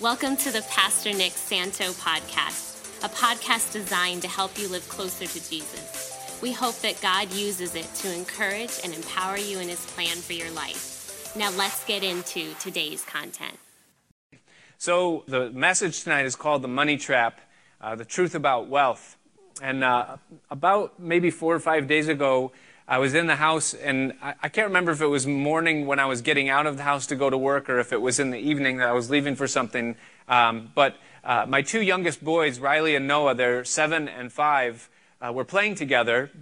Welcome to the Pastor Nick Santo podcast, a podcast designed to help you live closer to Jesus. We hope that God uses it to encourage and empower you in his plan for your life. Now let's get into today's content. So, the message tonight is called The Money Trap uh, The Truth About Wealth. And uh, about maybe four or five days ago, I was in the house, and I, I, can't remember if it was morning when I was getting out of the house to go to work or if it was in the evening that I was leaving for something. Um, but uh, my two youngest boys, Riley and Noah, they're seven and five, uh, were playing together,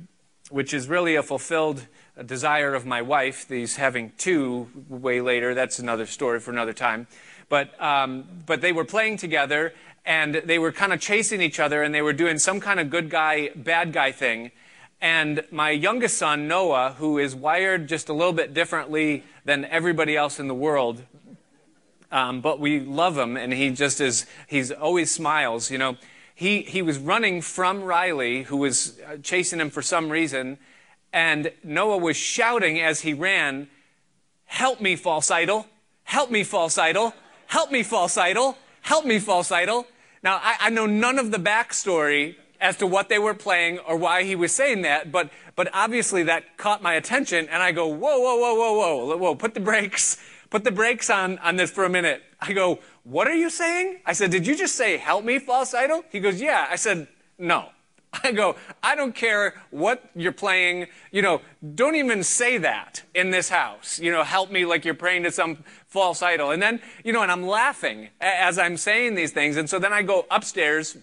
which is really a fulfilled desire of my wife. These having two way later, that's another story for another time. But, um, but they were playing together, and they were kind of chasing each other, and they were doing some kind of good guy, bad guy thing. And my youngest son, Noah, who is wired just a little bit differently than everybody else in the world, um, but we love him, and he just is, he's always smiles, you know. He, he was running from Riley, who was uh, chasing him for some reason, and Noah was shouting as he ran, Help me, false idol! Help me, false idol! Help me, false idol! Help me, false idol! Now, I, I know none of the backstory as to what they were playing or why he was saying that, but, but obviously that caught my attention, and I go, whoa, whoa, whoa, whoa, whoa, whoa, put the brakes, put the brakes on, on this for a minute. I go, what are you saying? I said, did you just say, help me, false idol? He goes, yeah. I said, no. I go, I don't care what you're playing. You know, don't even say that in this house. You know, help me like you're praying to some false idol. And then, you know, and I'm laughing as I'm saying these things. And so then I go upstairs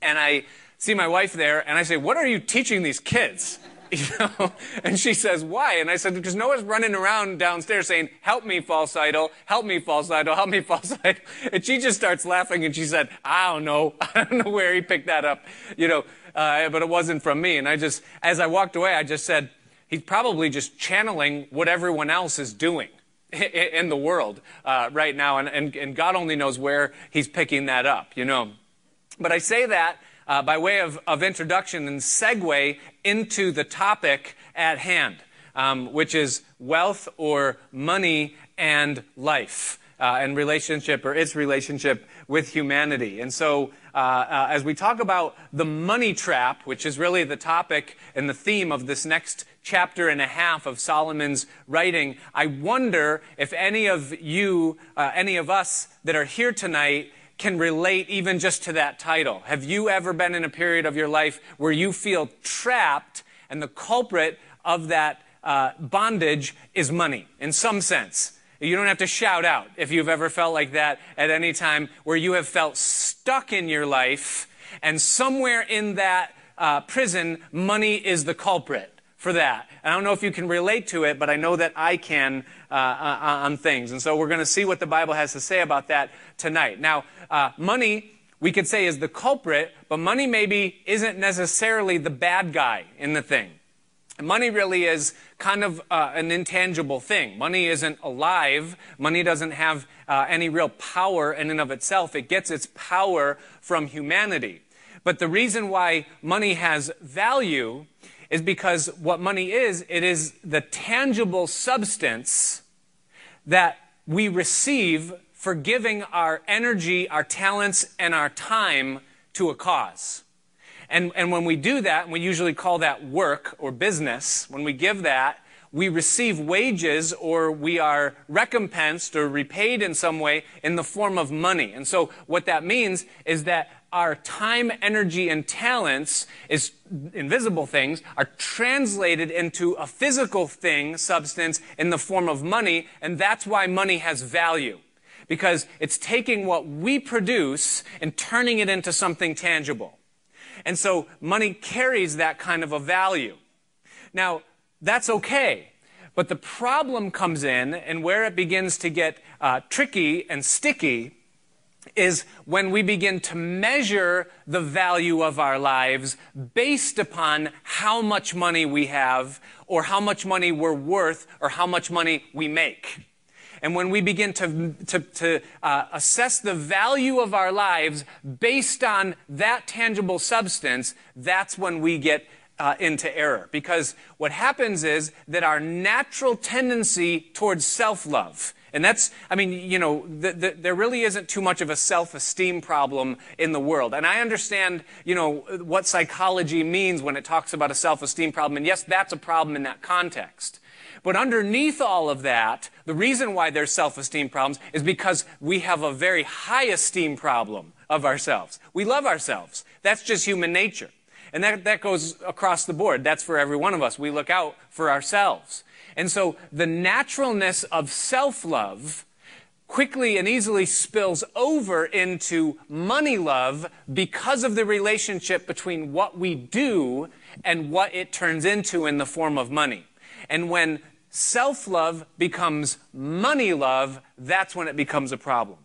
and I see my wife there, and I say, What are you teaching these kids? You know? And she says, Why? And I said, Because Noah's running around downstairs saying, Help me, false idol, help me, false idol, help me, false idol. And she just starts laughing and she said, I don't know. I don't know where he picked that up, you know, uh, but it wasn't from me. And I just, as I walked away, I just said, He's probably just channeling what everyone else is doing in the world uh, right now. And, and, and God only knows where he's picking that up, you know. But I say that uh, by way of, of introduction and segue into the topic at hand, um, which is wealth or money and life. Uh, and relationship or its relationship with humanity. And so, uh, uh, as we talk about the money trap, which is really the topic and the theme of this next chapter and a half of Solomon's writing, I wonder if any of you, uh, any of us that are here tonight, can relate even just to that title. Have you ever been in a period of your life where you feel trapped and the culprit of that uh, bondage is money in some sense? You don't have to shout out if you've ever felt like that at any time where you have felt stuck in your life and somewhere in that uh, prison, money is the culprit for that. I don't know if you can relate to it, but I know that I can uh, uh on things. And so we're going to see what the Bible has to say about that tonight. Now, uh, money, we could say, is the culprit, but money maybe isn't necessarily the bad guy in the thing. Money really is kind of uh, an intangible thing. Money isn't alive. Money doesn't have uh, any real power in and of itself. It gets its power from humanity. But the reason why money has value is because what money is, it is the tangible substance that we receive for giving our energy, our talents, and our time to a cause. And, and when we do that, we usually call that work or business, when we give that, we receive wages or we are recompensed or repaid in some way in the form of money. And so what that means is that our time, energy, and talents is invisible things are translated into a physical thing, substance, in the form of money, and that's why money has value because it's taking what we produce and turning it into something tangible. And so money carries that kind of a value. Now, that's okay. But the problem comes in, and where it begins to get uh, tricky and sticky is when we begin to measure the value of our lives based upon how much money we have, or how much money we're worth, or how much money we make. And when we begin to, to, to uh, assess the value of our lives based on that tangible substance, that's when we get uh, into error. Because what happens is that our natural tendency towards self love And that's, I mean, you know, the, the, there really isn't too much of a self-esteem problem in the world. And I understand, you know, what psychology means when it talks about a self-esteem problem. And yes, that's a problem in that context. But underneath all of that, the reason why there's self-esteem problems is because we have a very high esteem problem of ourselves. We love ourselves. That's just human nature. And that, that goes across the board. That's for every one of us. We look out for ourselves. And so the naturalness of self-love quickly and easily spills over into money love because of the relationship between what we do and what it turns into in the form of money. And when self love becomes money love, that's when it becomes a problem.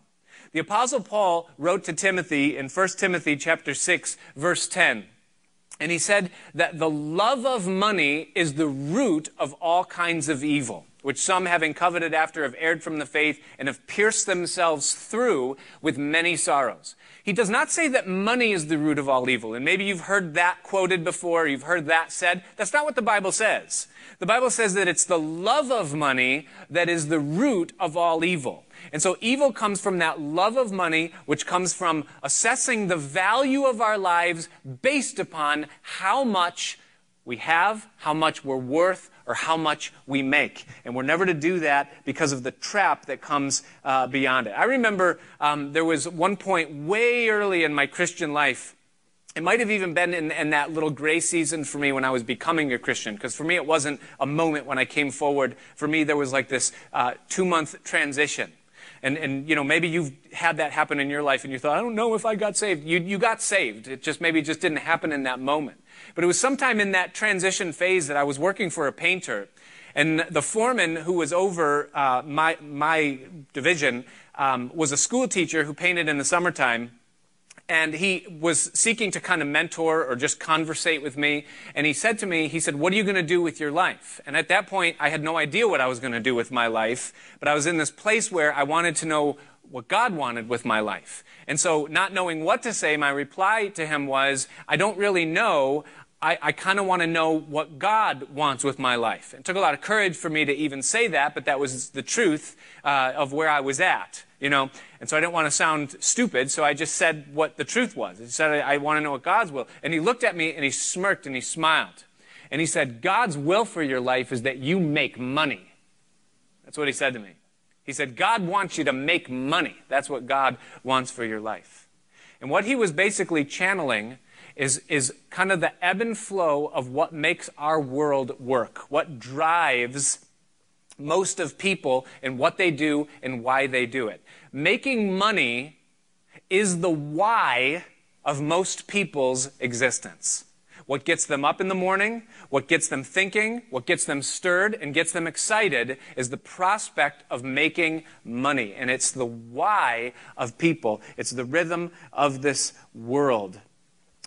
The apostle Paul wrote to Timothy in 1 Timothy chapter 6 verse 10. And he said that the love of money is the root of all kinds of evil, which some having coveted after have erred from the faith and have pierced themselves through with many sorrows. He does not say that money is the root of all evil. And maybe you've heard that quoted before, you've heard that said. That's not what the Bible says. The Bible says that it's the love of money that is the root of all evil. And so evil comes from that love of money, which comes from assessing the value of our lives based upon how much we have, how much we're worth, or how much we make. And we're never to do that because of the trap that comes uh, beyond it. I remember um, there was one point way early in my Christian life it might have even been in, in, that little gray season for me when I was becoming a Christian, because for me it wasn't a moment when I came forward. For me, there was like this uh, two month transition. And, and, you know, maybe you've had that happen in your life and you thought, I don't know if I got saved. You, you got saved. It just maybe just didn't happen in that moment. But it was sometime in that transition phase that I was working for a painter. And the foreman who was over uh, my, my division um, was a school teacher who painted in the summertime and he was seeking to kind of mentor or just conversate with me. And he said to me, he said, what are you going to do with your life? And at that point, I had no idea what I was going to do with my life, but I was in this place where I wanted to know what God wanted with my life. And so, not knowing what to say, my reply to him was, I don't really know. I, I kind of want to know what God wants with my life. It took a lot of courage for me to even say that, but that was the truth uh, of where I was at you know. And so I didn't want to sound stupid, so I just said what the truth was. He said, I, I want to know what God's will. And he looked at me and he smirked and he smiled. And he said, God's will for your life is that you make money. That's what he said to me. He said, God wants you to make money. That's what God wants for your life. And what he was basically channeling is, is kind of the ebb and flow of what makes our world work, what drives most of people and what they do and why they do it. Making money is the why of most people's existence. What gets them up in the morning, what gets them thinking, what gets them stirred and gets them excited is the prospect of making money. And it's the why of people. It's the rhythm of this world.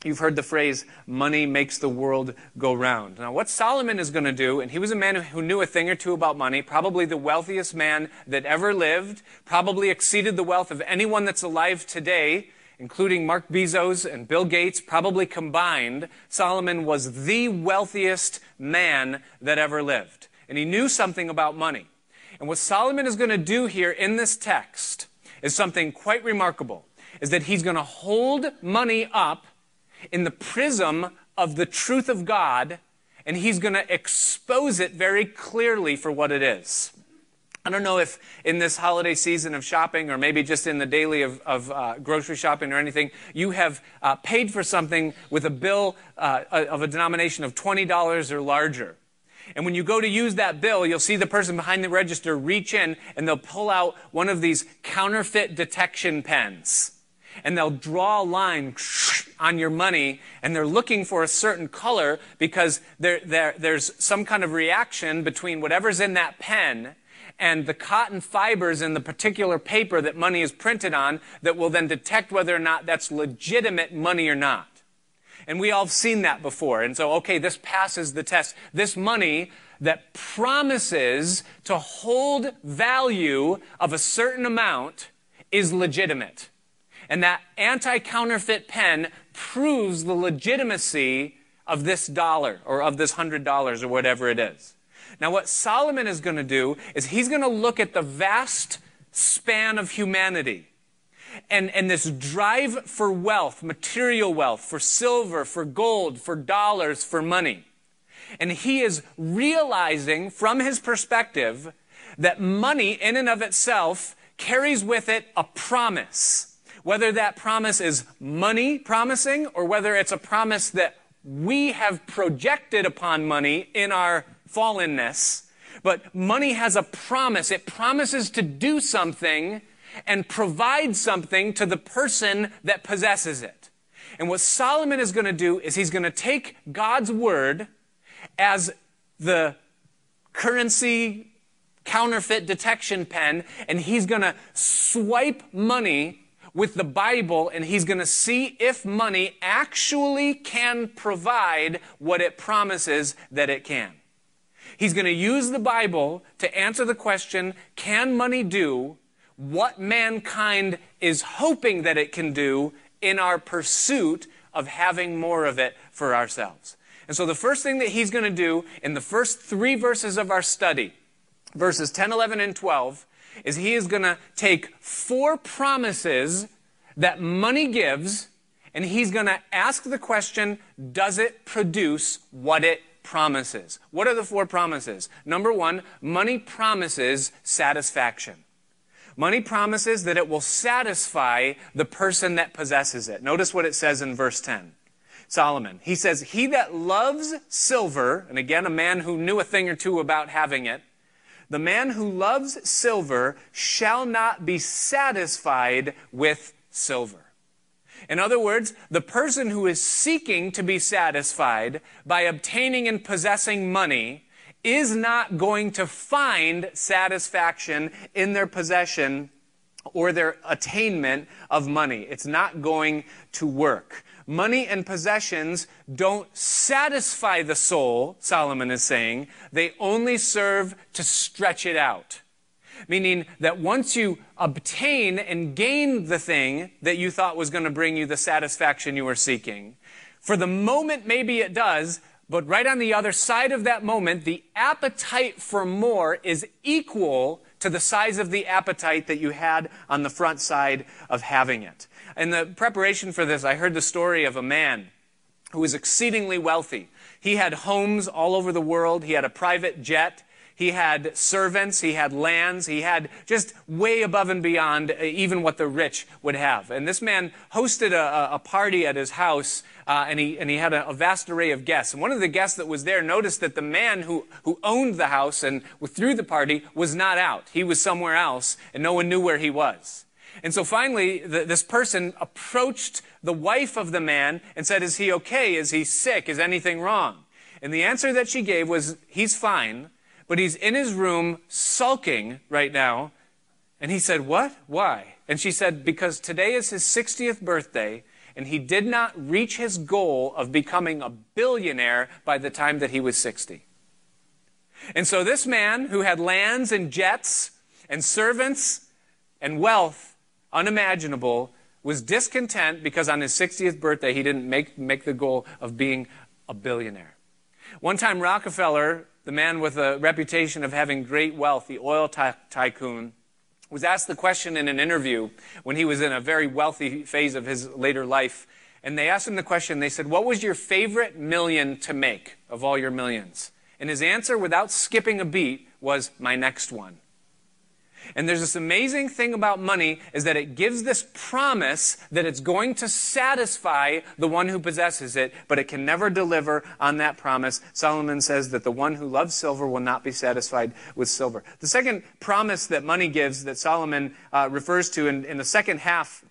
You've heard the phrase, money makes the world go round. Now, what Solomon is going to do, and he was a man who knew a thing or two about money, probably the wealthiest man that ever lived, probably exceeded the wealth of anyone that's alive today, including Mark Bezos and Bill Gates, probably combined. Solomon was the wealthiest man that ever lived. And he knew something about money. And what Solomon is going to do here in this text is something quite remarkable, is that he's going to hold money up in the prism of the truth of God, and he's going to expose it very clearly for what it is. I don't know if in this holiday season of shopping, or maybe just in the daily of, of uh, grocery shopping or anything, you have uh, paid for something with a bill uh, of a denomination of $20 or larger. And when you go to use that bill, you'll see the person behind the register reach in and they'll pull out one of these counterfeit detection pens and they'll draw a line on your money and they're looking for a certain color because there, there, there's some kind of reaction between whatever's in that pen and the cotton fibers in the particular paper that money is printed on that will then detect whether or not that's legitimate money or not. And we all have seen that before. And so, okay, this passes the test. This money that promises to hold value of a certain amount is legitimate. And that anti counterfeit pen proves the legitimacy of this dollar or of this hundred dollars or whatever it is. Now, what Solomon is going to do is he's going to look at the vast span of humanity and, and this drive for wealth, material wealth, for silver, for gold, for dollars, for money. And he is realizing from his perspective that money in and of itself carries with it a promise. Whether that promise is money promising or whether it's a promise that we have projected upon money in our fallenness. But money has a promise. It promises to do something and provide something to the person that possesses it. And what Solomon is going to do is he's going to take God's word as the currency counterfeit detection pen and he's going to swipe money with the Bible and he's going to see if money actually can provide what it promises that it can. He's going to use the Bible to answer the question, can money do what mankind is hoping that it can do in our pursuit of having more of it for ourselves. And so the first thing that he's going to do in the first three verses of our study, verses 10, 11, and 12, is he is going to take four promises that money gives, and he's going to ask the question, does it produce what it promises? What are the four promises? Number one, money promises satisfaction. Money promises that it will satisfy the person that possesses it. Notice what it says in verse 10. Solomon. He says, He that loves silver, and again, a man who knew a thing or two about having it, the man who loves silver shall not be satisfied with silver. In other words, the person who is seeking to be satisfied by obtaining and possessing money is not going to find satisfaction in their possession or their attainment of money. It's not going to work. Money and possessions don't satisfy the soul, Solomon is saying. They only serve to stretch it out. Meaning that once you obtain and gain the thing that you thought was going to bring you the satisfaction you were seeking, for the moment maybe it does, but right on the other side of that moment, the appetite for more is equal to the size of the appetite that you had on the front side of having it. In the preparation for this, I heard the story of a man who was exceedingly wealthy. He had homes all over the world. He had a private jet. He had servants, he had lands, he had just way above and beyond uh, even what the rich would have. And this man hosted a, a party at his house, uh, and, he, and he had a, a, vast array of guests. And one of the guests that was there noticed that the man who, who owned the house and threw the party was not out. He was somewhere else, and no one knew where he was. And so finally, the, this person approached the wife of the man and said, Is he okay? Is he sick? Is anything wrong? And the answer that she gave was, He's fine but he's in his room sulking right now. And he said, What? Why? And she said, Because today is his 60th birthday, and he did not reach his goal of becoming a billionaire by the time that he was 60. And so this man who had lands and jets and servants and wealth unimaginable was discontent because on his 60th birthday he didn't make, make the goal of being a billionaire. One time Rockefeller the man with a reputation of having great wealth, the oil ty- tycoon, was asked the question in an interview when he was in a very wealthy phase of his later life. And they asked him the question, they said, What was your favorite million to make of all your millions? And his answer, without skipping a beat, was, My next one. And there's this amazing thing about money is that it gives this promise that it's going to satisfy the one who possesses it, but it can never deliver on that promise. Solomon says that the one who loves silver will not be satisfied with silver. The second promise that money gives that Solomon uh, refers to in, in the second half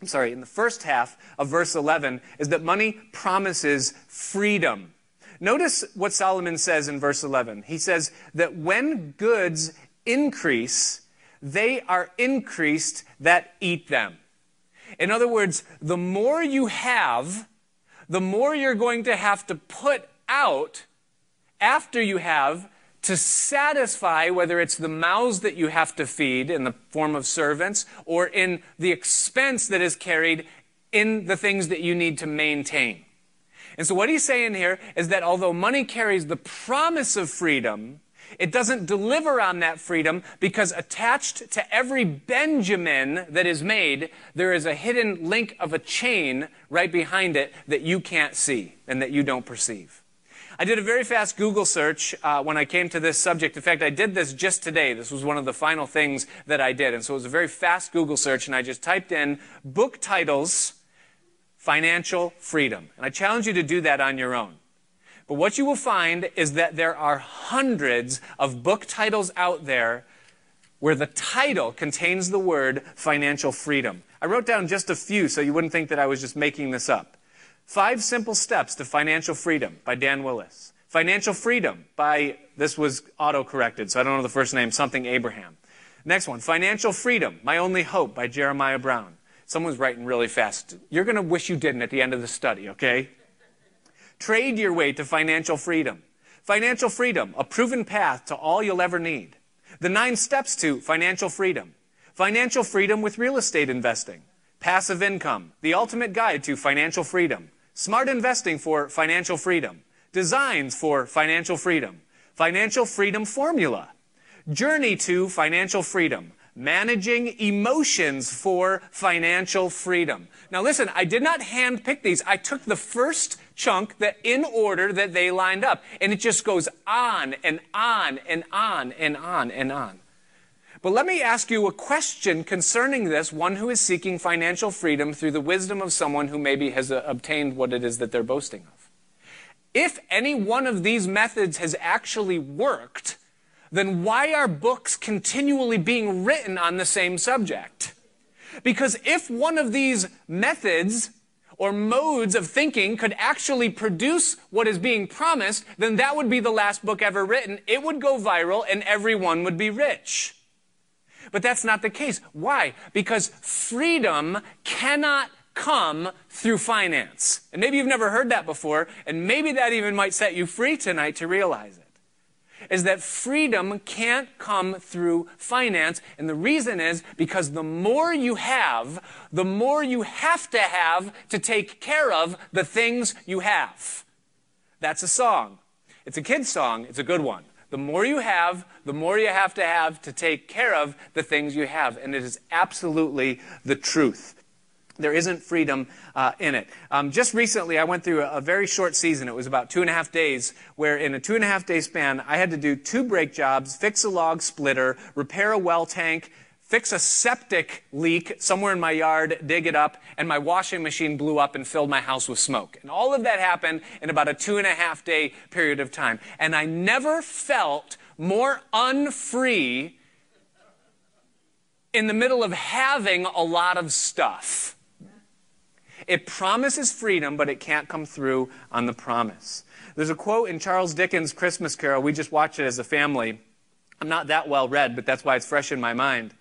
I'm sorry, in the first half of verse 11 is that money promises freedom. Notice what Solomon says in verse 11. He says that when goods increase, they are increased that eat them. In other words, the more you have, the more you're going to have to put out after you have to satisfy whether it's the mouths that you have to feed in the form of servants or in the expense that is carried in the things that you need to maintain. And so what he's saying here is that although money carries the promise of freedom, It doesn't deliver on that freedom because attached to every Benjamin that is made, there is a hidden link of a chain right behind it that you can't see and that you don't perceive. I did a very fast Google search uh, when I came to this subject. In fact, I did this just today. This was one of the final things that I did. And so it was a very fast Google search, and I just typed in book titles, financial freedom. And I challenge you to do that on your own. But what you will find is that there are hundreds of book titles out there where the title contains the word financial freedom. I wrote down just a few so you wouldn't think that I was just making this up. Five Simple Steps to Financial Freedom by Dan Willis. Financial Freedom by, this was auto corrected, so I don't know the first name, something Abraham. Next one, Financial Freedom, My Only Hope by Jeremiah Brown. Someone's writing really fast. You're going to wish you didn't at the end of the study, okay? Trade your way to financial freedom. Financial freedom, a proven path to all you'll ever need. The nine steps to financial freedom. Financial freedom with real estate investing. Passive income, the ultimate guide to financial freedom. Smart investing for financial freedom. Designs for financial freedom. Financial freedom formula. Journey to financial freedom. Managing emotions for financial freedom. Now listen, I did not handpick these. I took the first chunk that in order that they lined up. And it just goes on and on and on and on and on. But let me ask you a question concerning this, one who is seeking financial freedom through the wisdom of someone who maybe has uh, obtained what it is that they're boasting of. If any one of these methods has actually worked, then why are books continually being written on the same subject? Because if one of these methods or modes of thinking could actually produce what is being promised, then that would be the last book ever written. It would go viral and everyone would be rich. But that's not the case. Why? Because freedom cannot come through finance. And maybe you've never heard that before, and maybe that even might set you free tonight to realize it is that freedom can't come through finance. And the reason is because the more you have, the more you have to have to take care of the things you have. That's a song. It's a kid's song. It's a good one. The more you have, the more you have to have to take care of the things you have. And it is absolutely the truth. There isn't freedom uh, in it. Um, just recently, I went through a, a, very short season. It was about two and a half days, where in a two and a half day span, I had to do two brake jobs, fix a log splitter, repair a well tank, fix a septic leak somewhere in my yard, dig it up, and my washing machine blew up and filled my house with smoke. And all of that happened in about a two and a half day period of time. And I never felt more unfree in the middle of having a lot of stuff. It promises freedom, but it can't come through on the promise. There's a quote in Charles Dickens' Christmas Carol. We just watched it as a family. I'm not that well read, but that's why it's fresh in my mind.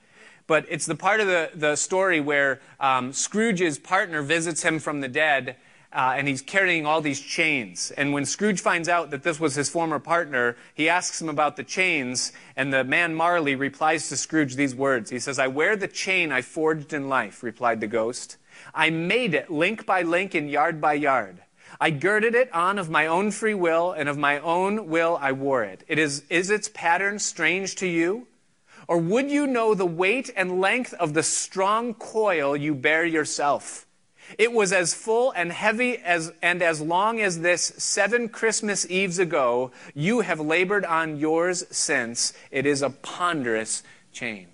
But it's the part of the, the story where um, Scrooge's partner visits him from the dead, uh, and he's carrying all these chains. And when Scrooge finds out that this was his former partner, he asks him about the chains, and the man Marley replies to Scrooge these words. He says, I wear the chain I forged in life, replied the ghost. I made it link by link and yard by yard. I girded it on of my own free will, and of my own will I wore it. It is, is its pattern strange to you? Or would you know the weight and length of the strong coil you bear yourself? It was as full and heavy as, and as long as this seven Christmas Eves ago. You have labored on yours since. It is a ponderous chain.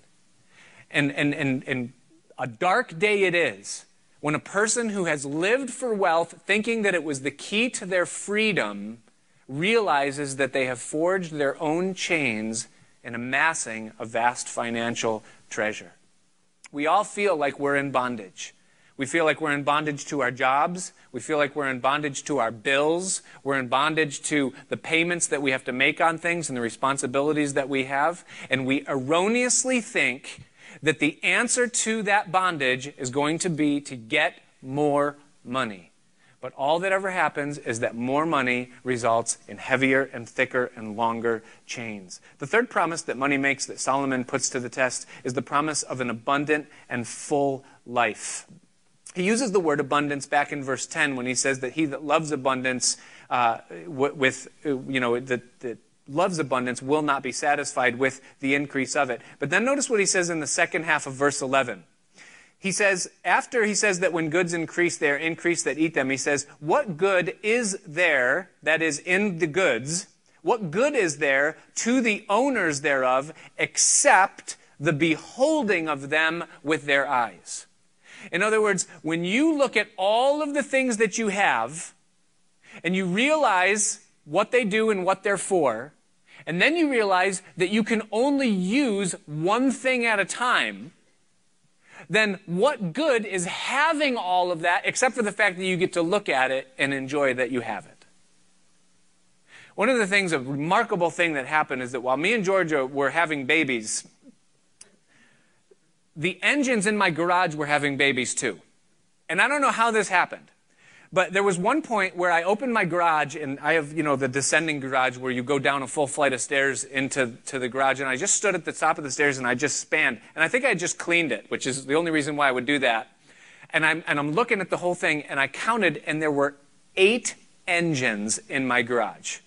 And, and, and, and a dark day it is when a person who has lived for wealth, thinking that it was the key to their freedom, realizes that they have forged their own chains in amassing a vast financial treasure. We all feel like we're in bondage. We feel like we're in bondage to our jobs. We feel like we're in bondage to our bills. We're in bondage to the payments that we have to make on things and the responsibilities that we have. And we erroneously think that the answer to that bondage is going to be to get more money. But all that ever happens is that more money results in heavier and thicker and longer chains. The third promise that money makes that Solomon puts to the test is the promise of an abundant and full life. He uses the word abundance back in verse 10 when he says that he that loves abundance uh, with, you know, the, the loves abundance will not be satisfied with the increase of it. But then notice what he says in the second half of verse 11. He says, after he says that when goods increase, they are increased that eat them, he says, What good is there, that is in the goods, what good is there to the owners thereof except the beholding of them with their eyes? In other words, when you look at all of the things that you have and you realize what they do and what they're for, and then you realize that you can only use one thing at a time, then what good is having all of that except for the fact that you get to look at it and enjoy that you have it? One of the things, a remarkable thing that happened is that while me and Georgia were having babies, the engines in my garage were having babies too. And I don't know how this happened. But there was one point where I opened my garage, and I have, you know, the descending garage where you go down a full flight of stairs into to the garage, and I just stood at the top of the stairs and I just spanned. And I think I just cleaned it, which is the only reason why I would do that. And I'm, and I'm looking at the whole thing, and I counted, and there were eight engines in my garage.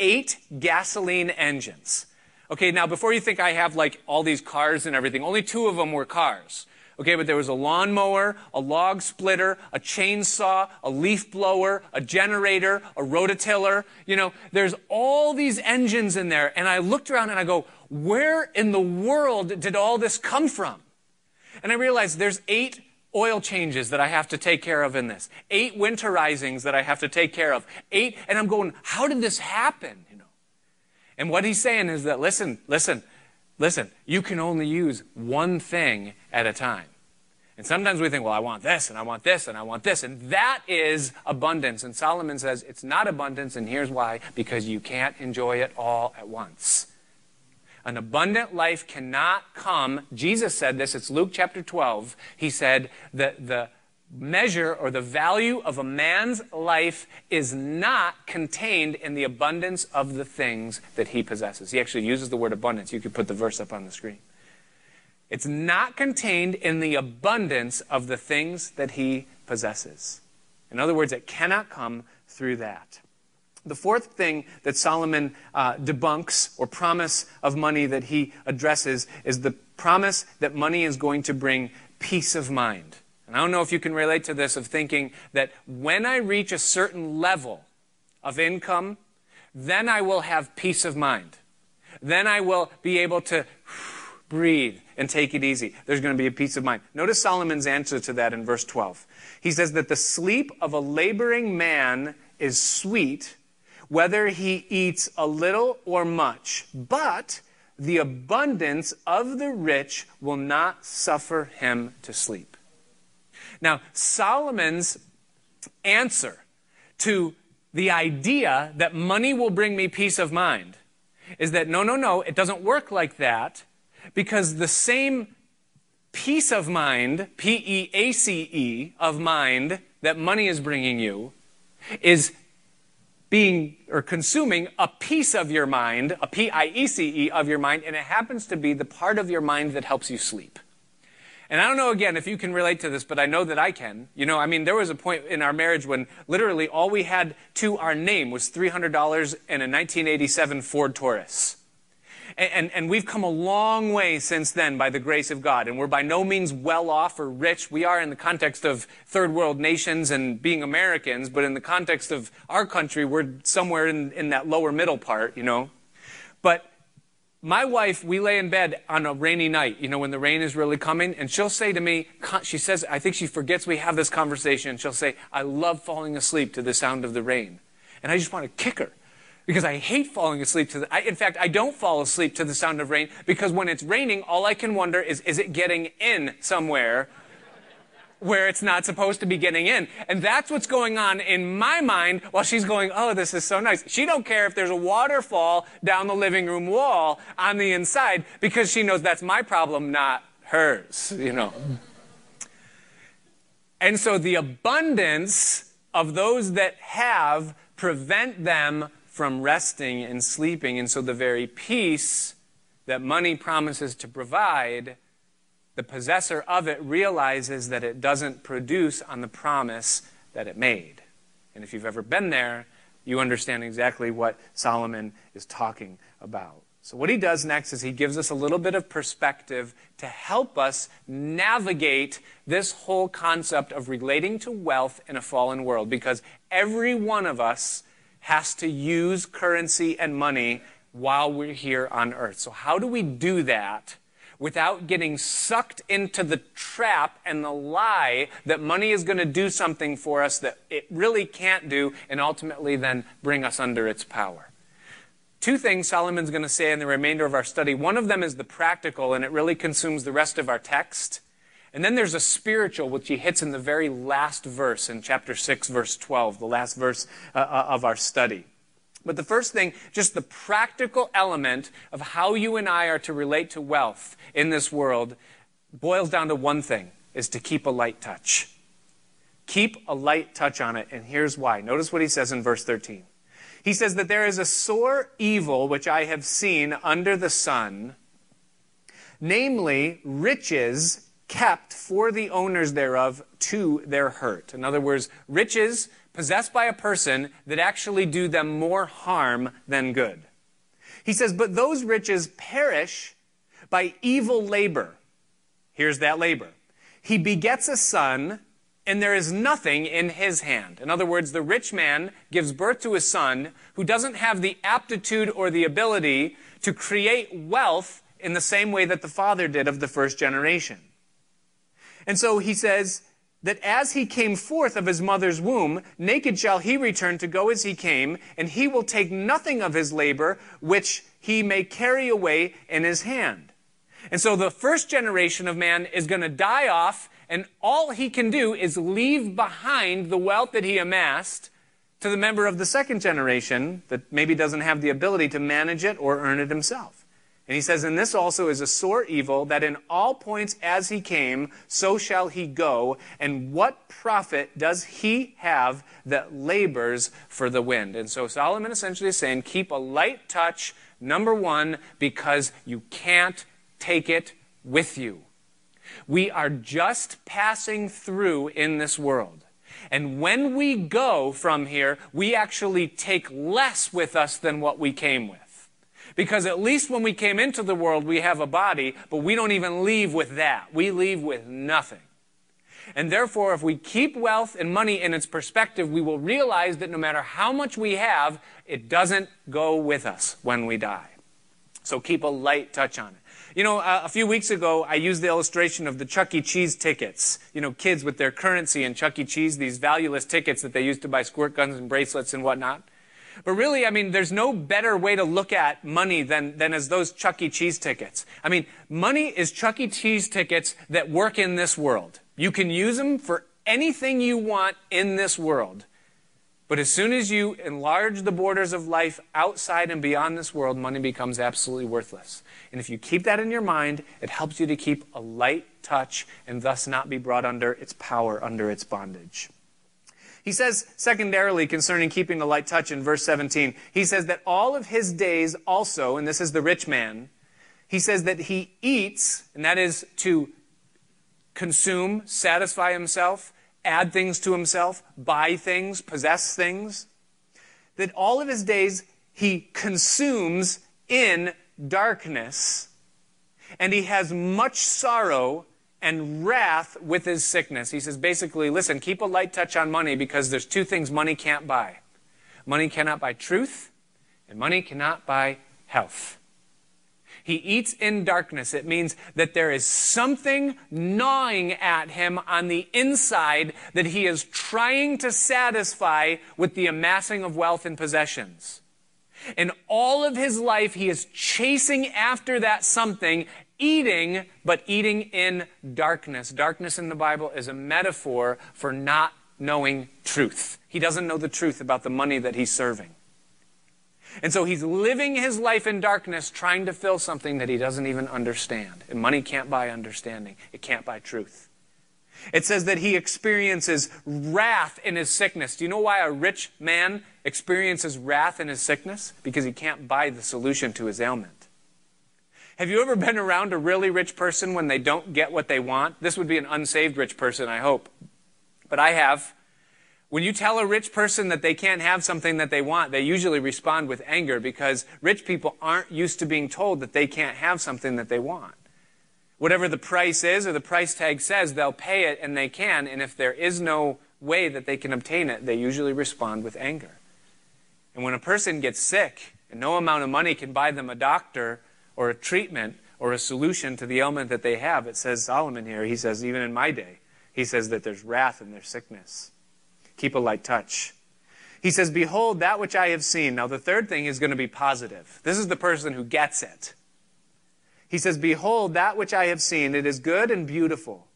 Eight gasoline engines. Okay, now before you think I have like all these cars and everything, only two of them were cars. Okay, but there was a lawnmower, a log splitter, a chainsaw, a leaf blower, a generator, a rototiller. You know, there's all these engines in there. And I looked around and I go, where in the world did all this come from? And I realized there's eight oil changes that I have to take care of in this, eight winterizings that I have to take care of, eight, and I'm going, how did this happen? You know, and what he's saying is that listen, listen, Listen, you can only use one thing at a time. And sometimes we think, well, I want this, and I want this, and I want this. And that is abundance. And Solomon says it's not abundance, and here's why because you can't enjoy it all at once. An abundant life cannot come. Jesus said this, it's Luke chapter 12. He said that the measure or the value of a man's life is not contained in the abundance of the things that he possesses. He actually uses the word abundance. You could put the verse up on the screen. It's not contained in the abundance of the things that he possesses. In other words, it cannot come through that. The fourth thing that Solomon uh, debunks or promise of money that he addresses is the promise that money is going to bring peace of mind. And I don't know if you can relate to this of thinking that when I reach a certain level of income, then I will have peace of mind. Then I will be able to breathe and take it easy. There's going to be a peace of mind. Notice Solomon's answer to that in verse 12. He says that the sleep of a laboring man is sweet, whether he eats a little or much, but the abundance of the rich will not suffer him to sleep. Now, Solomon's answer to the idea that money will bring me peace of mind is that no, no, no, it doesn't work like that because the same peace of mind, P E A C E, of mind that money is bringing you, is being or consuming a piece of your mind, a P I E C E of your mind, and it happens to be the part of your mind that helps you sleep. And I don't know again if you can relate to this, but I know that I can. You know, I mean, there was a point in our marriage when literally all we had to our name was $300 and a 1987 Ford Taurus. And, and, and, we've come a long way since then by the grace of God. And we're by no means well off or rich. We are in the context of third world nations and being Americans, but in the context of our country, we're somewhere in, in that lower middle part, you know. But my wife, we lay in bed on a rainy night, you know, when the rain is really coming, and she'll say to me, she says, I think she forgets we have this conversation. She'll say, I love falling asleep to the sound of the rain. And I just want to kick her because I hate falling asleep to the, I, in fact, I don't fall asleep to the sound of rain because when it's raining, all I can wonder is, is it getting in somewhere where it's not supposed to be getting in? And that's what's going on in my mind while she's going, oh, this is so nice. She don't care if there's a waterfall down the living room wall on the inside because she knows that's my problem, not hers, you know. And so the abundance of those that have prevent them from resting and sleeping. And so the very peace that money promises to provide, the possessor of it realizes that it doesn't produce on the promise that it made. And if you've ever been there, you understand exactly what Solomon is talking about. So, what he does next is he gives us a little bit of perspective to help us navigate this whole concept of relating to wealth in a fallen world because every one of us has to use currency and money while we're here on earth. So, how do we do that without getting sucked into the trap and the lie that money is going to do something for us that it really can't do and ultimately then bring us under its power? Two things Solomon's going to say in the remainder of our study. One of them is the practical, and it really consumes the rest of our text. And then there's a spiritual, which he hits in the very last verse in chapter 6, verse 12, the last verse uh, uh, of our study. But the first thing, just the practical element of how you and I are to relate to wealth in this world, boils down to one thing is to keep a light touch. Keep a light touch on it, and here's why. Notice what he says in verse 13. He says that there is a sore evil which I have seen under the sun, namely riches kept for the owners thereof to their hurt. In other words, riches possessed by a person that actually do them more harm than good. He says, but those riches perish by evil labor. Here's that labor. He begets a son and there is nothing in his hand. In other words, the rich man gives birth to a son who doesn't have the aptitude or the ability to create wealth in the same way that the father did of the first generation. And so he says that as he came forth of his mother's womb, naked shall he return to go as he came, and he will take nothing of his labor which he may carry away in his hand. And so the first generation of man is going to die off and all he can do is leave behind the wealth that he amassed to the member of the second generation that maybe doesn't have the ability to manage it or earn it himself. And he says, And this also is a sore evil, that in all points as he came, so shall he go. And what profit does he have that labors for the wind? And so Solomon essentially is saying, Keep a light touch, number one, because you can't take it with you. We are just passing through in this world. And when we go from here, we actually take less with us than what we came with. Because at least when we came into the world, we have a body, but we don't even leave with that. We leave with nothing. And therefore, if we keep wealth and money in its perspective, we will realize that no matter how much we have, it doesn't go with us when we die. So keep a light touch on it. You know, uh, a few weeks ago, I used the illustration of the Chuck E. Cheese tickets. You know, kids with their currency in Chuck E. Cheese, these valueless tickets that they used to buy squirt guns and bracelets and whatnot. But really, I mean, there's no better way to look at money than, than as those Chuck E. Cheese tickets. I mean, money is Chuck E. Cheese tickets that work in this world. You can use them for anything you want in this world. But as soon as you enlarge the borders of life outside and beyond this world, money becomes absolutely worthless. And if you keep that in your mind, it helps you to keep a light touch and thus not be brought under its power, under its bondage. He says, secondarily, concerning keeping the light touch in verse 17, he says that all of his days also, and this is the rich man, he says that he eats, and that is to consume, satisfy himself, add things to himself, buy things, possess things. That all of his days he consumes in darkness, and he has much sorrow and wrath with his sickness. He says basically, listen, keep a light touch on money because there's two things money can't buy money cannot buy truth, and money cannot buy health. He eats in darkness. It means that there is something gnawing at him on the inside that he is trying to satisfy with the amassing of wealth and possessions. In all of his life, he is chasing after that something, eating, but eating in darkness. Darkness in the Bible is a metaphor for not knowing truth. He doesn't know the truth about the money that he's serving. And so he's living his life in darkness trying to fill something that he doesn't even understand. And money can't buy understanding, it can't buy truth. It says that he experiences wrath in his sickness. Do you know why a rich man experiences wrath in his sickness? Because he can't buy the solution to his ailment. Have you ever been around a really rich person when they don't get what they want? This would be an unsaved rich person, I hope. But I have When you tell a rich person that they can't have something that they want, they usually respond with anger because rich people aren't used to being told that they can't have something that they want. Whatever the price is or the price tag says, they'll pay it and they can. And if there is no way that they can obtain it, they usually respond with anger. And when a person gets sick and no amount of money can buy them a doctor or a treatment or a solution to the ailment that they have, it says Solomon here, he says, even in my day, he says that there's wrath in their sickness. Keep a light touch. He says, Behold, that which I have seen. Now, the third thing is going to be positive. This is the person who gets it. He says, Behold, that which I have seen, it is good and beautiful.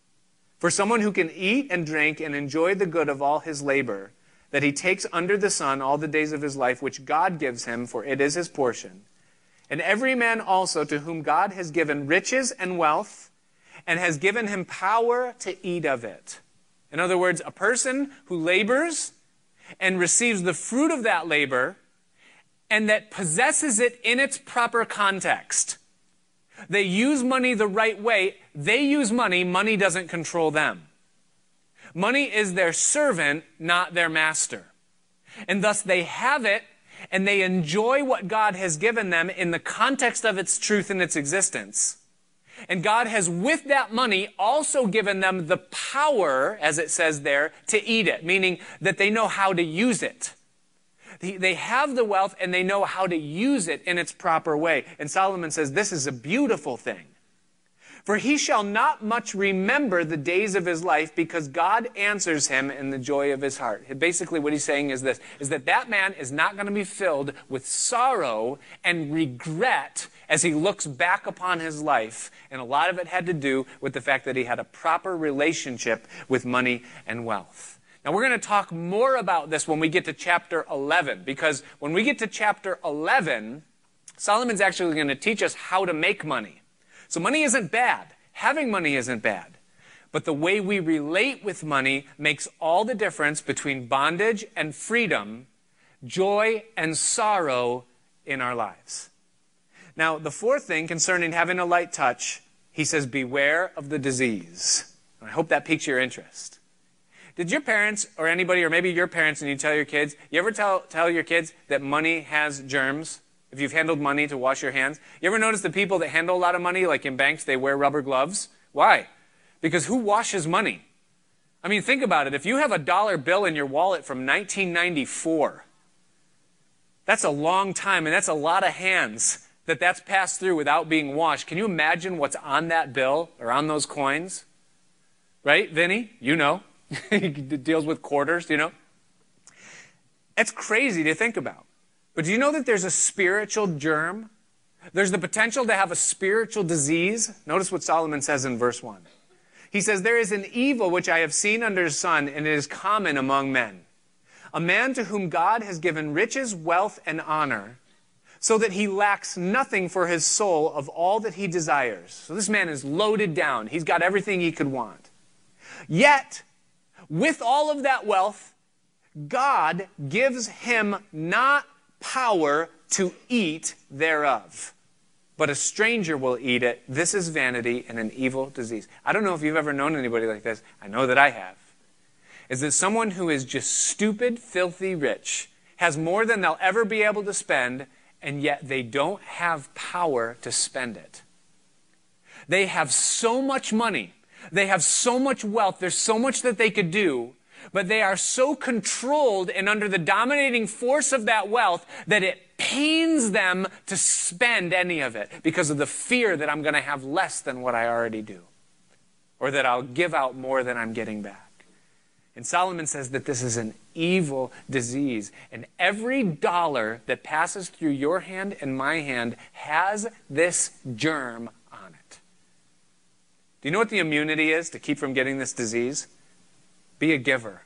For someone who can eat and drink and enjoy the good of all his labor, that he takes under the sun all the days of his life, which God gives him, for it is his portion. And every man also to whom God has given riches and wealth, and has given him power to eat of it. In other words, a person who labors and receives the fruit of that labor and that possesses it in its proper context. They use money the right way. They use money, money doesn't control them. Money is their servant, not their master. And thus they have it and they enjoy what God has given them in the context of its truth and its existence. And God has, with that money, also given them the power, as it says there, to eat it, meaning that they know how to use it. They have the wealth and they know how to use it in its proper way. And Solomon says this is a beautiful thing. For he shall not much remember the days of his life because God answers him in the joy of his heart. Basically, what he's saying is this, is that that man is not going to be filled with sorrow and regret as he looks back upon his life. And a lot of it had to do with the fact that he had a proper relationship with money and wealth. Now, we're going to talk more about this when we get to chapter 11, because when we get to chapter 11, Solomon's actually going to teach us how to make money. So, money isn't bad. Having money isn't bad. But the way we relate with money makes all the difference between bondage and freedom, joy and sorrow in our lives. Now, the fourth thing concerning having a light touch, he says, beware of the disease. I hope that piques your interest. Did your parents or anybody, or maybe your parents, and you tell your kids, you ever tell, tell your kids that money has germs? If you've handled money to wash your hands? You ever notice the people that handle a lot of money, like in banks, they wear rubber gloves? Why? Because who washes money? I mean, think about it. If you have a dollar bill in your wallet from 1994, that's a long time, and that's a lot of hands that that's passed through without being washed. Can you imagine what's on that bill or on those coins? Right, Vinny? You know. he deals with quarters, you know. It's crazy to think about. But do you know that there's a spiritual germ? There's the potential to have a spiritual disease. Notice what Solomon says in verse 1. He says, There is an evil which I have seen under the sun, and it is common among men. A man to whom God has given riches, wealth, and honor so that he lacks nothing for his soul of all that he desires. So this man is loaded down. He's got everything he could want. Yet, with all of that wealth, God gives him not power to eat thereof, but a stranger will eat it. This is vanity and an evil disease. I don't know if you've ever known anybody like this. I know that I have. Is that someone who is just stupid, filthy rich, has more than they'll ever be able to spend, and yet they don't have power to spend it. They have so much money, they have so much wealth, there's so much that they could do, but they are so controlled and under the dominating force of that wealth that it pains them to spend any of it because of the fear that I'm going to have less than what I already do, or that I'll give out more than I'm getting back. And Solomon says that this is an evil disease. And every dollar that passes through your hand and my hand has this germ on it. Do you know what the immunity is to keep from getting this disease? Be a giver.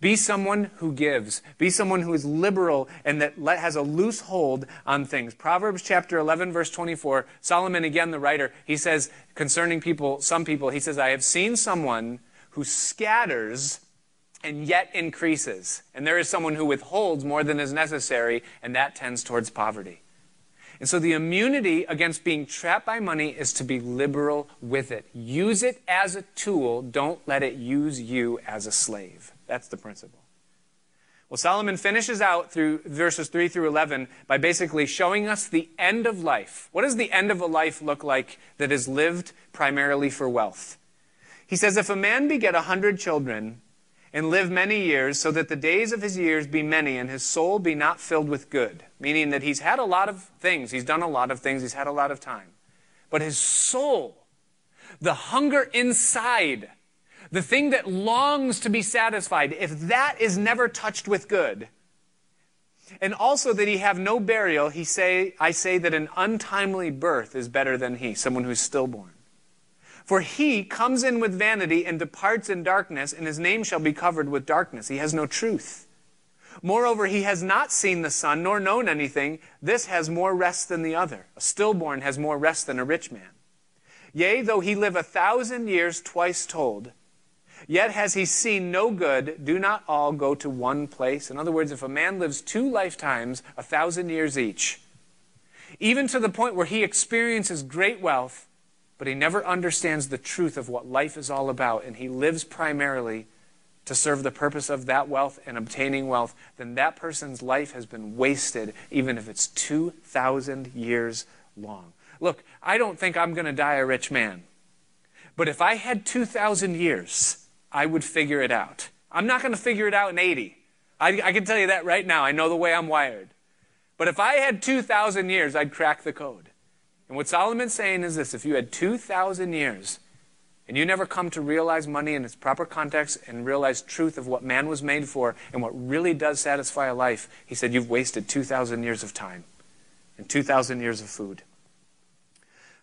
Be someone who gives. Be someone who is liberal and that has a loose hold on things. Proverbs chapter 11, verse 24, Solomon, again, the writer, he says concerning people, some people, he says, I have seen someone who scatters and yet increases. And there is someone who withholds more than is necessary, and that tends towards poverty. And so the immunity against being trapped by money is to be liberal with it. Use it as a tool, don't let it use you as a slave. That's the principle. Well, Solomon finishes out through verses 3 through 11 by basically showing us the end of life. What does the end of a life look like that is lived primarily for wealth? He says, If a man beget a hundred children and live many years, so that the days of his years be many and his soul be not filled with good, meaning that he's had a lot of things, he's done a lot of things, he's had a lot of time, but his soul, the hunger inside, the thing that longs to be satisfied, if that is never touched with good, and also that he have no burial, he say, I say that an untimely birth is better than he, someone who's stillborn. For he comes in with vanity and departs in darkness, and his name shall be covered with darkness. He has no truth. Moreover, he has not seen the sun, nor known anything. This has more rest than the other. A stillborn has more rest than a rich man. Yea, though he live a thousand years twice told, Yet has he seen no good. Do not all go to one place? In other words, if a man lives two lifetimes, a thousand years each, even to the point where he experiences great wealth, but he never understands the truth of what life is all about, and he lives primarily to serve the purpose of that wealth and obtaining wealth, then that person's life has been wasted, even if it's 2,000 years long. Look, I don't think I'm going to die a rich man. But if I had 2,000 years, I would figure it out. I'm not going to figure it out in 80. I, I, can tell you that right now. I know the way I'm wired. But if I had 2,000 years, I'd crack the code. And what Solomon's saying is this if you had 2,000 years and you never come to realize money in its proper context and realize truth of what man was made for and what really does satisfy a life, he said, you've wasted 2,000 years of time and 2,000 years of food.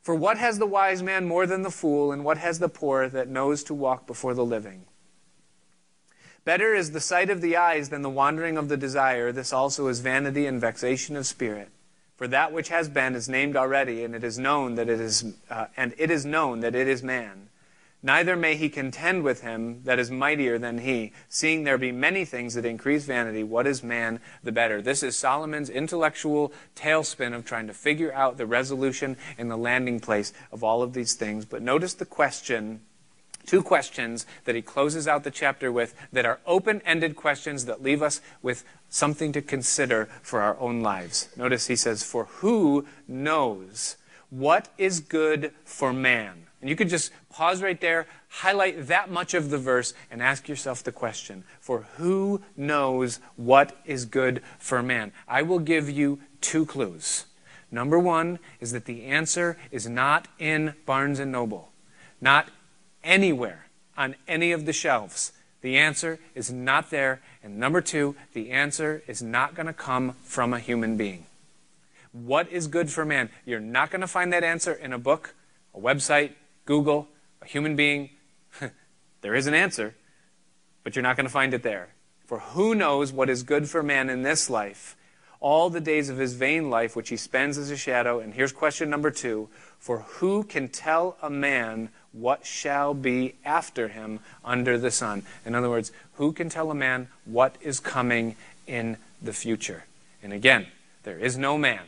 For what has the wise man more than the fool, and what has the poor that knows to walk before the living? Better is the sight of the eyes than the wandering of the desire. This also is vanity and vexation of spirit. For that which has been is named already, and it is known that it is, uh, and it is known that it is man. Neither may he contend with him that is mightier than he, seeing there be many things that increase vanity. What is man the better? This is Solomon's intellectual tailspin of trying to figure out the resolution and the landing place of all of these things. But notice the question, two questions that he closes out the chapter with that are open ended questions that leave us with something to consider for our own lives. Notice he says, For who knows what is good for man? And you could just pause right there, highlight that much of the verse, and ask yourself the question For who knows what is good for man? I will give you two clues. Number one is that the answer is not in Barnes and Noble, not anywhere on any of the shelves. The answer is not there. And number two, the answer is not going to come from a human being. What is good for man? You're not going to find that answer in a book, a website, Google, a human being, there is an answer, but you're not going to find it there. For who knows what is good for man in this life, all the days of his vain life, which he spends as a shadow? And here's question number two For who can tell a man what shall be after him under the sun? In other words, who can tell a man what is coming in the future? And again, there is no man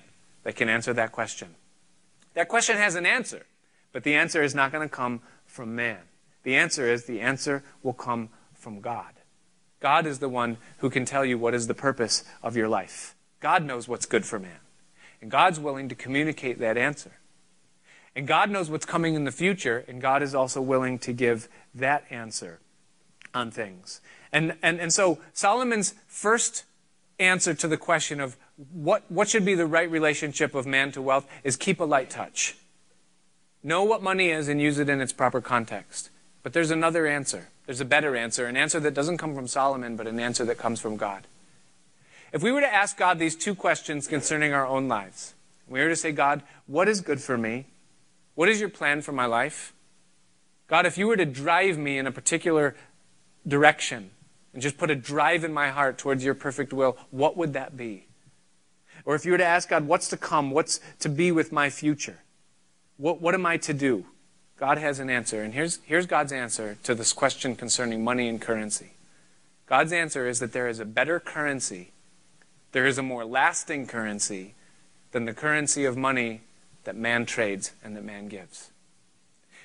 that can answer that question. That question has an answer. But the answer is not going to come from man. The answer is the answer will come from God. God is the one who can tell you what is the purpose of your life. God knows what's good for man. And God's willing to communicate that answer. And God knows what's coming in the future, and God is also willing to give that answer on things. And, and, and so Solomon's first answer to the question of what, what should be the right relationship of man to wealth is keep a light touch. Know what money is and use it in its proper context. But there's another answer. There's a better answer, an answer that doesn't come from Solomon, but an answer that comes from God. If we were to ask God these two questions concerning our own lives, we were to say, God, what is good for me? What is your plan for my life? God, if you were to drive me in a particular direction and just put a drive in my heart towards your perfect will, what would that be? Or if you were to ask God, what's to come? What's to be with my future? What, what am I to do? God has an answer. And here's, here's God's answer to this question concerning money and currency. God's answer is that there is a better currency, there is a more lasting currency than the currency of money that man trades and that man gives.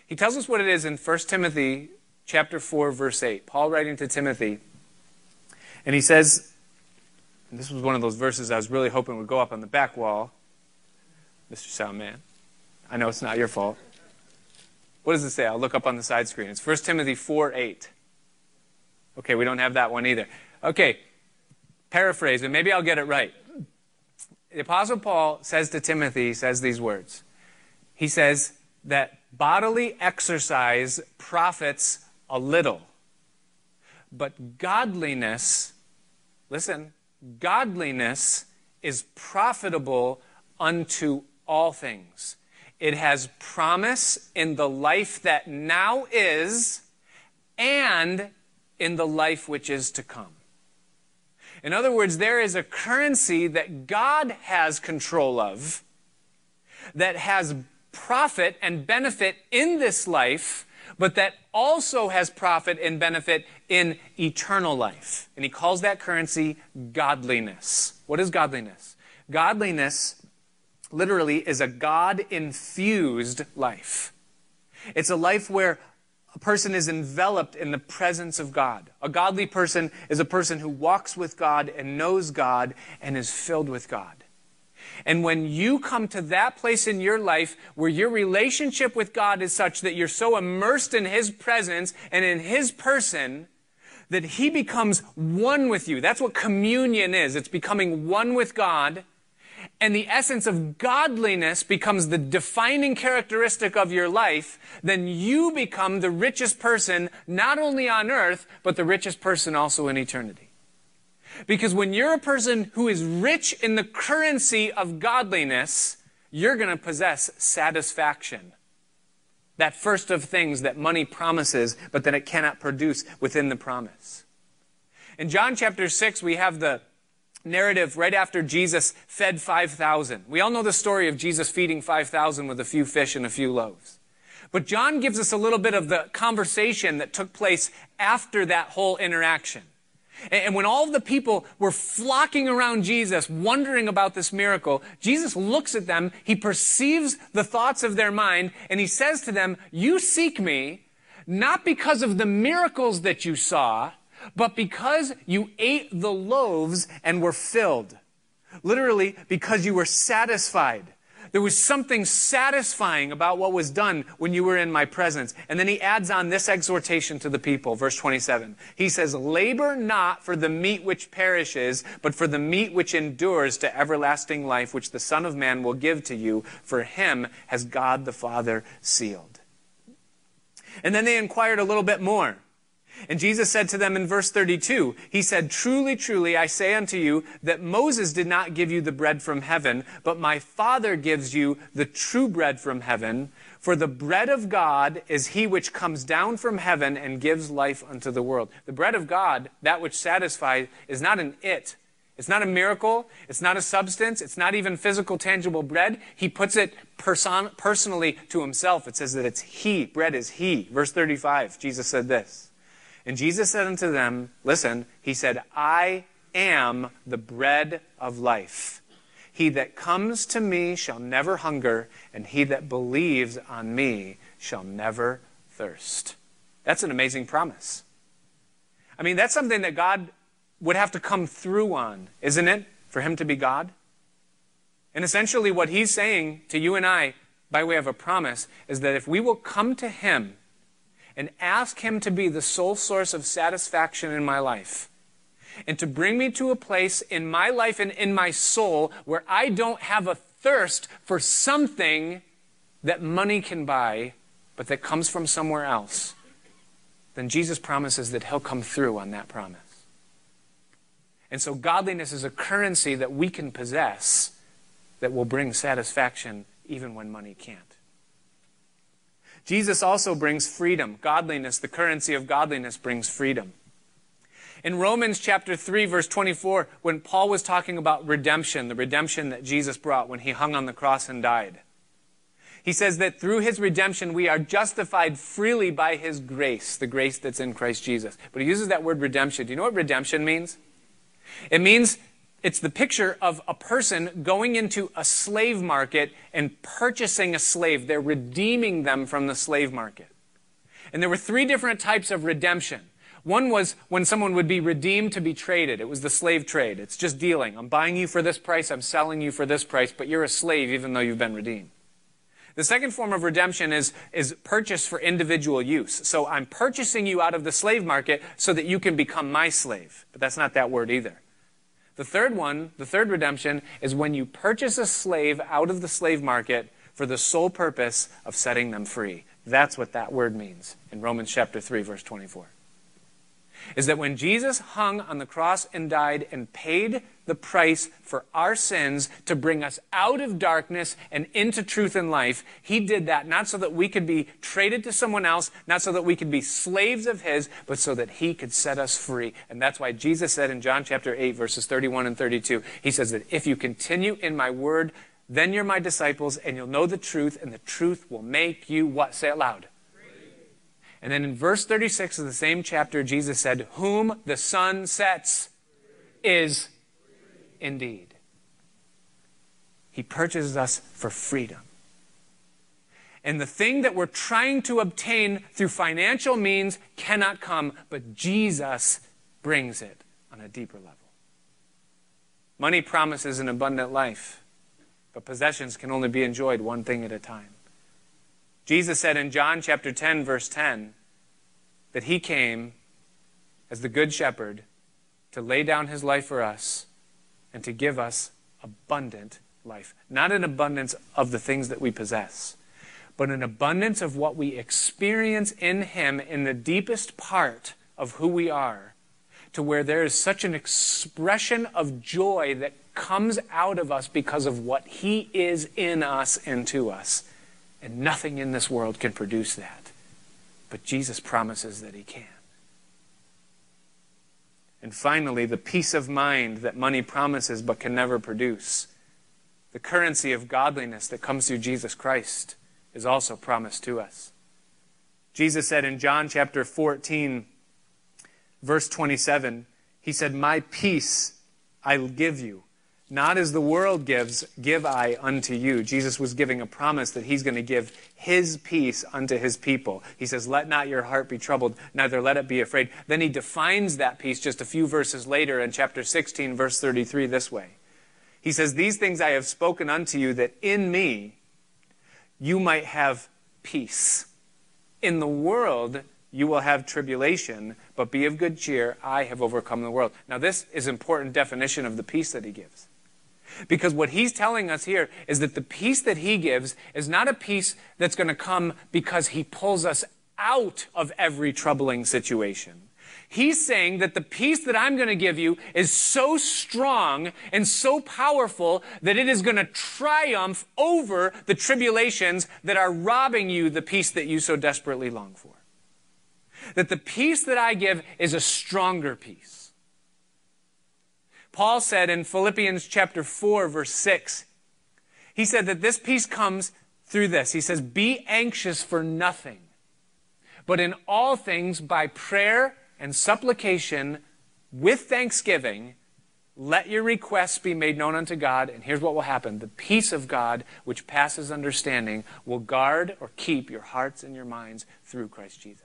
He tells us what it is in 1 Timothy chapter 4 verse 8. Paul writing to Timothy And he says, and this was one of those verses I was really hoping would go up on the back wall. Mr. Soundman, I know it's not your fault. What does it say? I'll look up on the side screen. It's 1 Timothy 4 8. Okay, we don't have that one either. Okay, paraphrase, and maybe I'll get it right. The Apostle Paul says to Timothy, says these words. He says that bodily exercise profits a little, but godliness, listen, godliness is profitable unto all things. It has promise in the life that now is and in the life which is to come. In other words, there is a currency that God has control of that has profit and benefit in this life, but that also has profit and benefit in eternal life. And he calls that currency godliness. What is godliness? Godliness literally is a God infused life. It's a life where a person is enveloped in the presence of God. A godly person is a person who walks with God and knows God and is filled with God. And when you come to that place in your life where your relationship with God is such that you're so immersed in His presence and in His person that He becomes one with you. That's what communion is. It's becoming one with God and the essence of godliness becomes the defining characteristic of your life, then you become the richest person, not only on earth, but the richest person also in eternity. Because when you're a person who is rich in the currency of godliness, you're going to possess satisfaction. That first of things that money promises, but that it cannot produce within the promise. In John chapter 6, we have the narrative right after Jesus fed 5,000. We all know the story of Jesus feeding 5,000 with a few fish and a few loaves. But John gives us a little bit of the conversation that took place after that whole interaction. And when all the people were flocking around Jesus, wondering about this miracle, Jesus looks at them, he perceives the thoughts of their mind, and he says to them, You seek me not because of the miracles that you saw, but because you ate the loaves and were filled. Literally, because you were satisfied. There was something satisfying about what was done when you were in my presence. And then he adds on this exhortation to the people, verse 27. He says, Labor not for the meat which perishes, but for the meat which endures to everlasting life, which the Son of Man will give to you. For him has God the Father sealed. And then they inquired a little bit more. And Jesus said to them in verse 32, He said, Truly, truly, I say unto you that Moses did not give you the bread from heaven, but my Father gives you the true bread from heaven. For the bread of God is he which comes down from heaven and gives life unto the world. The bread of God, that which satisfies, is not an it. It's not a miracle. It's not a substance. It's not even physical, tangible bread. He puts it person- personally to himself. It says that it's He. Bread is He. Verse 35, Jesus said this. And Jesus said unto them, Listen, he said, I am the bread of life. He that comes to me shall never hunger, and he that believes on me shall never thirst. That's an amazing promise. I mean, that's something that God would have to come through on, isn't it, for him to be God? And essentially, what he's saying to you and I, by way of a promise, is that if we will come to him and ask Him to be the sole source of satisfaction in my life. And to bring me to a place in my life and in my soul where I don't have a thirst for something that money can buy, but that comes from somewhere else, then Jesus promises that He'll come through on that promise. And so, godliness is a currency that we can possess that will bring satisfaction even when money can't. Jesus also brings freedom. Godliness, the currency of godliness, brings freedom. In Romans chapter 3, verse 24, when Paul was talking about redemption, the redemption that Jesus brought when he hung on the cross and died, he says that through his redemption we are justified freely by his grace, the grace that's in Christ Jesus. But he uses that word redemption. Do you know what redemption means? It means it's the picture of a person going into a slave market and purchasing a slave. They're redeeming them from the slave market. And there were three different types of redemption. One was when someone would be redeemed to be traded. It was the slave trade. It's just dealing. I'm buying you for this price, I'm selling you for this price, but you're a slave even though you've been redeemed. The second form of redemption is, is purchase for individual use. So I'm purchasing you out of the slave market so that you can become my slave. But that's not that word either. The third one, the third redemption, is when you purchase a slave out of the slave market for the sole purpose of setting them free. That's what that word means in Romans chapter 3, verse 24 is that when Jesus hung on the cross and died and paid the price for our sins to bring us out of darkness and into truth and life, he did that not so that we could be traded to someone else, not so that we could be slaves of his, but so that he could set us free. And that's why Jesus said in John chapter 8, verses 31 and 32, he says that if you continue in my word, then you're my disciples and you'll know the truth, and the truth will make you what? Say it loud and then in verse 36 of the same chapter, Jesus said, Whom the Son sets is indeed. He purchases us for freedom. And the thing that we're trying to obtain through financial means cannot come, but Jesus brings it on a deeper level. Money promises an abundant life, but possessions can only be enjoyed one thing at a time. Jesus said in John chapter 10, verse 10, that he came as the good shepherd to lay down his life for us and to give us abundant life. Not an abundance of the things that we possess, but an abundance of what we experience in him in the deepest part of who we are, to where there is such an expression of joy that comes out of us because of what he is in us and to us and nothing in this world can produce that. But Jesus promises that He can. And finally, the peace of mind that money promises but can never produce. The currency of godliness that comes through Jesus Christ is also promised to us. Jesus said in John chapter 14, verse 27, He said, My peace I give you. Not as the world gives, give I unto you. Jesus was giving a promise that he's going to give his peace unto his people. He says, Let not your heart be troubled, neither let it be afraid. Then he defines that peace just a few verses later in chapter 16, verse 33, this way. He says, These things I have spoken unto you, that in me you might have peace. In the world you will have tribulation, but be of good cheer. I have overcome the world. Now, this is important definition of the peace that he gives. Because what he's telling us here is that the peace that he gives is not a peace that's going to come because he pulls us out of every troubling situation. He's saying that the peace that I'm going to give you is so strong and so powerful that it is going to triumph over the tribulations that are robbing you the peace that you so desperately long for. That the peace that I give is a stronger peace. Paul said in Philippians chapter 4 verse 6, he said that this peace comes through this. He says, be anxious for nothing, but in all things by prayer and supplication with thanksgiving, let your requests be made known unto God, and here's what will happen. The peace of God, which passes understanding, will guard or keep your hearts and your minds through Christ Jesus.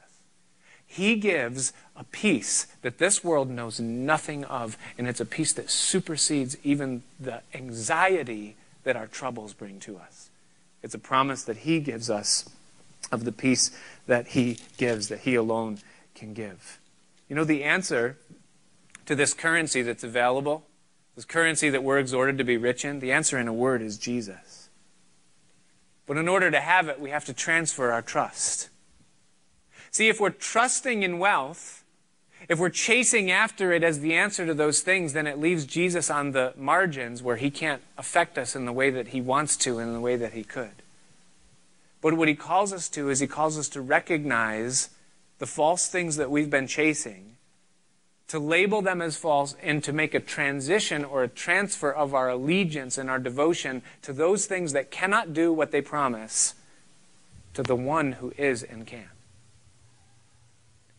He gives a peace that this world knows nothing of, and it's a peace that supersedes even the anxiety that our troubles bring to us. It's a promise that He gives us of the peace that He gives, that He alone can give. You know, the answer to this currency that's available, this currency that we're exhorted to be rich in, the answer in a word is Jesus. But in order to have it, we have to transfer our trust. See, if we're trusting in wealth, if we're chasing after it as the answer to those things, then it leaves Jesus on the margins where he can't affect us in the way that he wants to and in the way that he could. But what he calls us to is he calls us to recognize the false things that we've been chasing, to label them as false, and to make a transition or a transfer of our allegiance and our devotion to those things that cannot do what they promise to the one who is and can.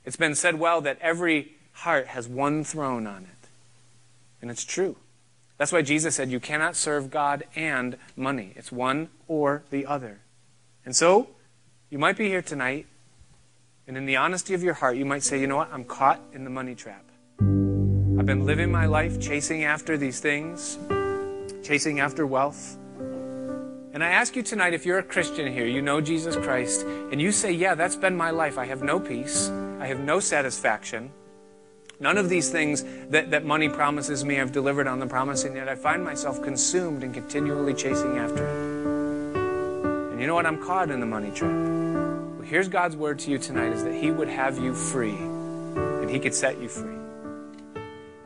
It's been said well that every heart has one throne on it. And it's true. That's why Jesus said you cannot serve God and money. It's one or the other. And so, you might be here tonight And in the honesty of your heart, you might say, you know what? I'm caught in the money trap. I've been living my life chasing after these things, chasing after wealth. And I ask you tonight if you're a Christian here, you know Jesus Christ, and you say, Yeah, that's been my life. I have no peace, I have no satisfaction. None of these things that, that money promises me I've delivered on the promise, and yet I find myself consumed and continually chasing after it. And you know what? I'm caught in the money trap. Well, here's God's word to you tonight is that He would have you free, and He could set you free.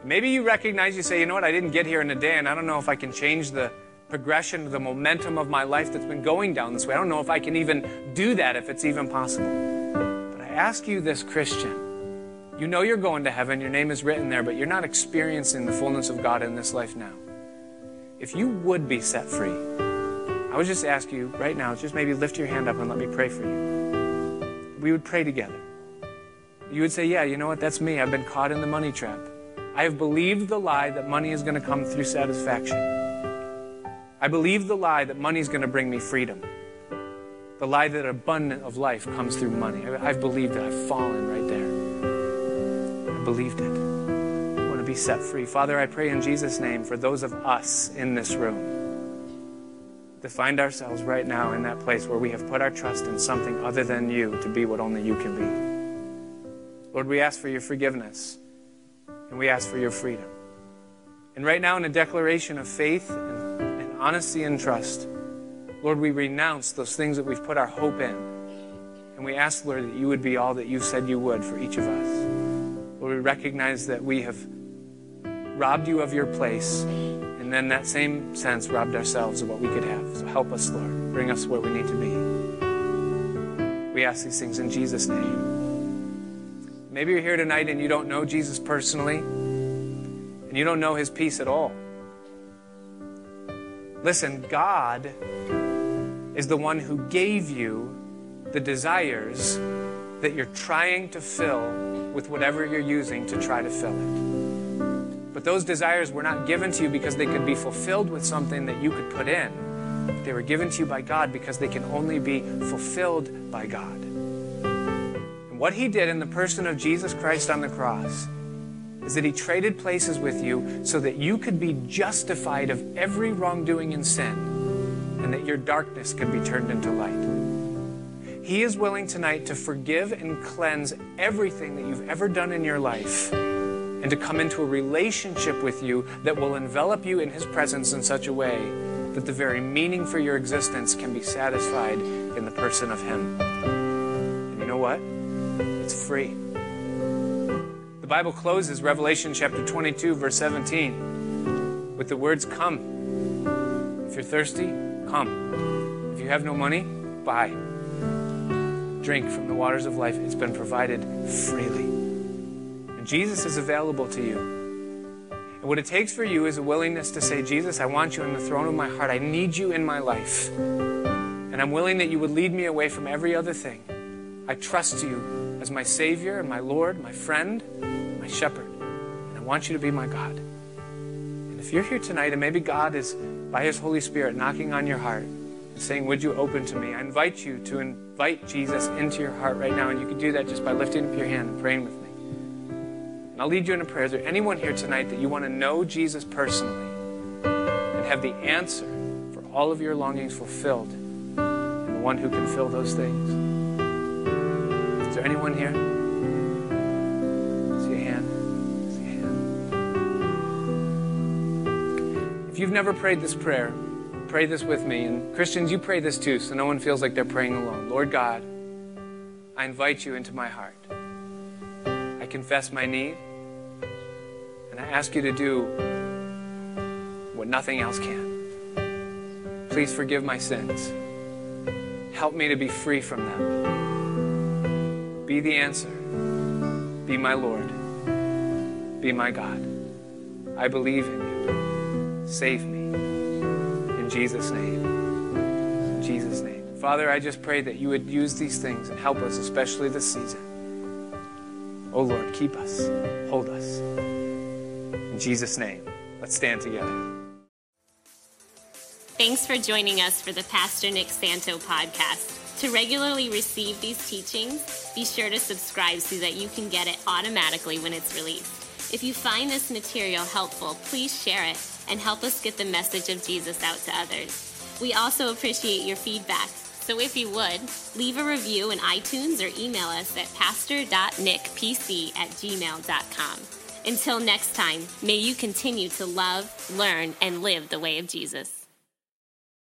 Maybe you recognize, you say, you know what? I didn't get here in a day, and I don't know if I can change the progression, the momentum of my life that's been going down this way. I don't know if I can even do that, if it's even possible. But I ask you this, Christian. You know you're going to heaven, your name is written there, but you're not experiencing the fullness of God in this life now. If you would be set free, I would just ask you right now, just maybe lift your hand up and let me pray for you. We would pray together. You would say, Yeah, you know what? That's me. I've been caught in the money trap. I have believed the lie that money is going to come through satisfaction. I believe the lie that money is going to bring me freedom. The lie that abundant of life comes through money. I've believed it. I've fallen right there. I believed it. I want to be set free. Father, I pray in Jesus' name for those of us in this room to find ourselves right now in that place where we have put our trust in something other than you to be what only you can be. Lord, we ask for your forgiveness and we ask for your freedom. And right now, in a declaration of faith and honesty and trust, Lord, we renounce those things that we've put our hope in. And we ask, Lord, that you would be all that you said you would for each of us. Lord, we recognize that we have robbed you of your place, and then that same sense robbed ourselves of what we could have. So help us, Lord. Bring us where we need to be. We ask these things in Jesus' name. Maybe you're here tonight and you don't know Jesus personally, and you don't know his peace at all. Listen, God is the one who gave you the desires that you're trying to fill with whatever you're using to try to fill it. But those desires were not given to you because they could be fulfilled with something that you could put in. They were given to you by God because they can only be fulfilled by God. And what He did in the person of Jesus Christ on the cross is that He traded places with you so that you could be justified of every wrongdoing and sin and that your darkness could be turned into light. He is willing tonight to forgive and cleanse everything that you've ever done in your life and to come into a relationship with you that will envelop you in His presence in such a way that the very meaning for your existence can be satisfied in the person of Him. And you know what? It's free. The Bible closes Revelation chapter 22, verse 17, with the words, Come. If you're thirsty, come. If you have no money, buy. Drink from the waters of life. It's been provided freely. And Jesus is available to you. And what it takes for you is a willingness to say, Jesus, I want you on the throne of my heart. I need you in my life. And I'm willing that you would lead me away from every other thing. I trust you as my Savior and my Lord, my friend, my shepherd. And I want you to be my God. And if you're here tonight and maybe God is, by His Holy Spirit, knocking on your heart and saying, Would you open to me? I invite you to invite Jesus into your heart right now. And you can do that just by lifting up your hand and praying with me. And I'll lead you in a prayer. Is there anyone here tonight that you want to know Jesus personally and have the answer for all of your longings fulfilled and the one who can fill those things? There anyone here? See a hand? See a hand. If you've never prayed this prayer, pray this with me. And Christians, you pray this too, so no one feels like they're praying alone. Lord God, I invite you into my heart. I confess my need, and I ask you to do what nothing else can. Please forgive my sins. Help me to be free from them. Be the answer. Be my Lord. Be my God. I believe in you. Save me. In Jesus' name. In Jesus' name. Father, I just pray that you would use these things and help us, especially this season. Oh Lord, keep us, hold us. In Jesus' name, let's stand together. Thanks for joining us for the Pastor Nick Santo podcast. To regularly receive these teachings, be sure to subscribe so that you can get it automatically when it's released. If you find this material helpful, please share it and help us get the message of Jesus out to others. We also appreciate your feedback. So if you would, leave a review in iTunes or email us at pastor.nickpc at gmail.com. Until next time, may you continue to love, learn, and live the way of Jesus.